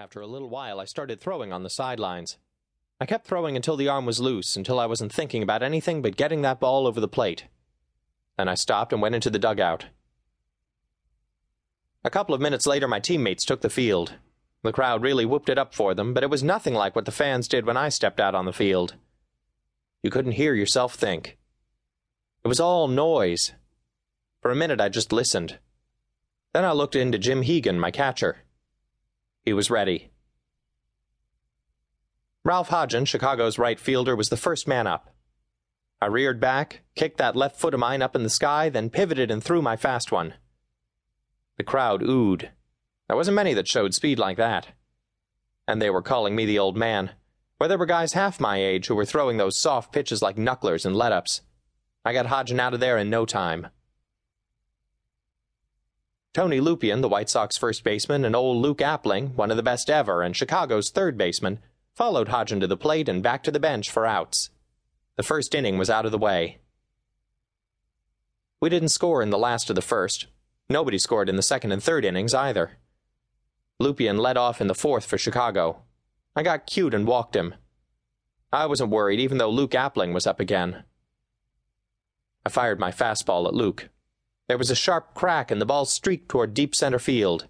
After a little while, I started throwing on the sidelines. I kept throwing until the arm was loose, until I wasn't thinking about anything but getting that ball over the plate. Then I stopped and went into the dugout. A couple of minutes later, my teammates took the field. The crowd really whooped it up for them, but it was nothing like what the fans did when I stepped out on the field. You couldn't hear yourself think. It was all noise. For a minute, I just listened. Then I looked into Jim Hegan, my catcher. He was ready. Ralph Hodgin, Chicago's right fielder, was the first man up. I reared back, kicked that left foot of mine up in the sky, then pivoted and threw my fast one. The crowd oohed. There wasn't many that showed speed like that. And they were calling me the old man, where there were guys half my age who were throwing those soft pitches like knucklers and let ups. I got Hodgin out of there in no time. Tony Lupien, the White Sox first baseman, and old Luke Appling, one of the best ever, and Chicago's third baseman, followed Hodgin to the plate and back to the bench for outs. The first inning was out of the way. We didn't score in the last of the first. Nobody scored in the second and third innings either. Lupien led off in the fourth for Chicago. I got cute and walked him. I wasn't worried, even though Luke Appling was up again. I fired my fastball at Luke. There was a sharp crack, and the ball streaked toward deep center field.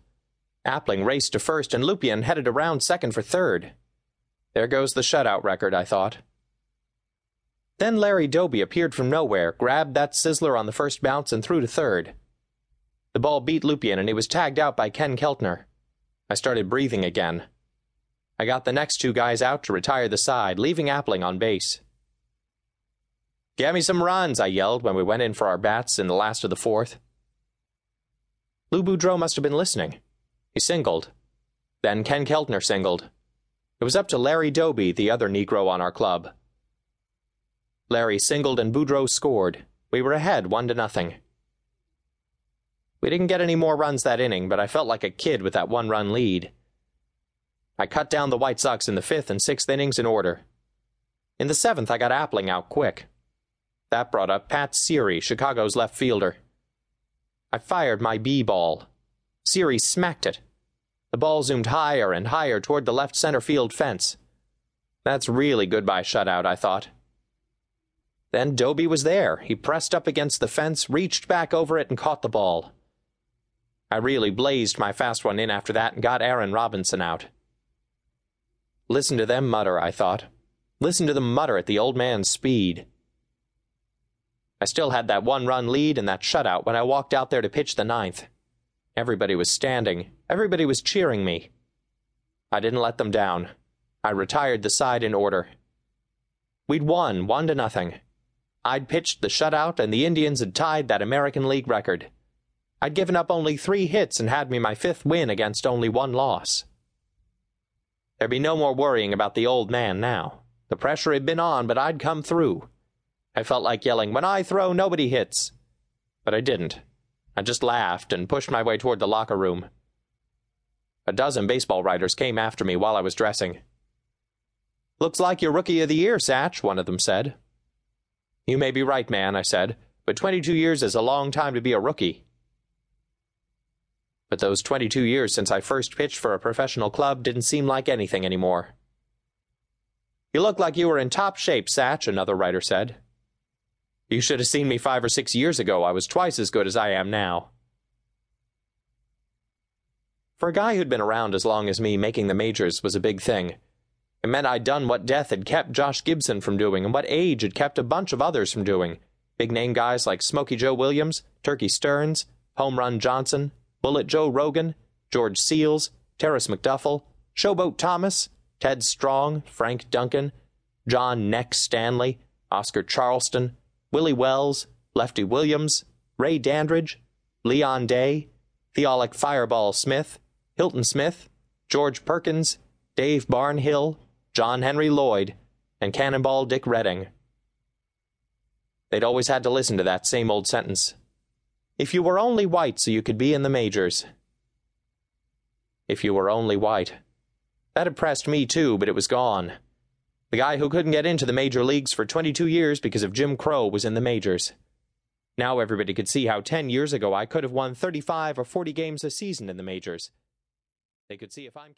Appling raced to first, and Lupien headed around second for third. There goes the shutout record, I thought. Then Larry Doby appeared from nowhere, grabbed that sizzler on the first bounce, and threw to third. The ball beat Lupien, and he was tagged out by Ken Keltner. I started breathing again. I got the next two guys out to retire the side, leaving Appling on base. Get me some runs, I yelled when we went in for our bats in the last of the fourth. Lou Boudreau must have been listening. He singled. Then Ken Keltner singled. It was up to Larry Doby, the other Negro on our club. Larry singled and Boudreau scored. We were ahead one to nothing. We didn't get any more runs that inning, but I felt like a kid with that one run lead. I cut down the White Sox in the fifth and sixth innings in order. In the seventh, I got Appling out quick. That brought up Pat Seerey, Chicago's left fielder. I fired my B ball. Seerey smacked it. The ball zoomed higher and higher toward the left center field fence. That's really goodbye shutout, I thought. Then Doby was there. He pressed up against the fence, reached back over it, and caught the ball. I really blazed my fast one in after that and got Aaron Robinson out. Listen to them mutter, I thought. Listen to them mutter at the old man's speed. I still had that one run lead and that shutout when I walked out there to pitch the ninth. Everybody was standing. Everybody was cheering me. I didn't let them down. I retired the side in order. We'd won, one to nothing. I'd pitched the shutout, and the Indians had tied that American League record. I'd given up only three hits and had me my fifth win against only one loss. There'd be no more worrying about the old man now. The pressure had been on, but I'd come through. I felt like yelling, When I throw, nobody hits. But I didn't. I just laughed and pushed my way toward the locker room. A dozen baseball writers came after me while I was dressing. Looks like you're Rookie of the Year, Satch, one of them said. You may be right, man, I said, but 22 years is a long time to be a rookie. But those 22 years since I first pitched for a professional club didn't seem like anything anymore. You look like you were in top shape, Satch, another writer said. You should have seen me five or six years ago. I was twice as good as I am now. For a guy who'd been around as long as me, making the majors was a big thing. It meant I'd done what death had kept Josh Gibson from doing and what age had kept a bunch of others from doing. Big name guys like Smokey Joe Williams, Turkey Stearnes, Home Run Johnson, Bullet Joe Rogan, George Scales, Terris McDuffie, Showboat Thomas, Ted Strong, Frank Duncan, John Neck Stanley, Oscar Charleston, Willie Wells, Lefty Williams, Ray Dandridge, Leon Day, Theolic Fireball Smith, Hilton Smith, George Perkins, Dave Barnhill, John Henry Lloyd, and Cannonball Dick Redding. They'd always had to listen to that same old sentence. If you were only white so you could be in the majors. If you were only white. That impressed me too, but it was gone. The guy who couldn't get into the major leagues for 22 years because of Jim Crow was in the majors. Now everybody could see how 10 years ago I could have won 35 or 40 games a season in the majors. They could see if I'm kept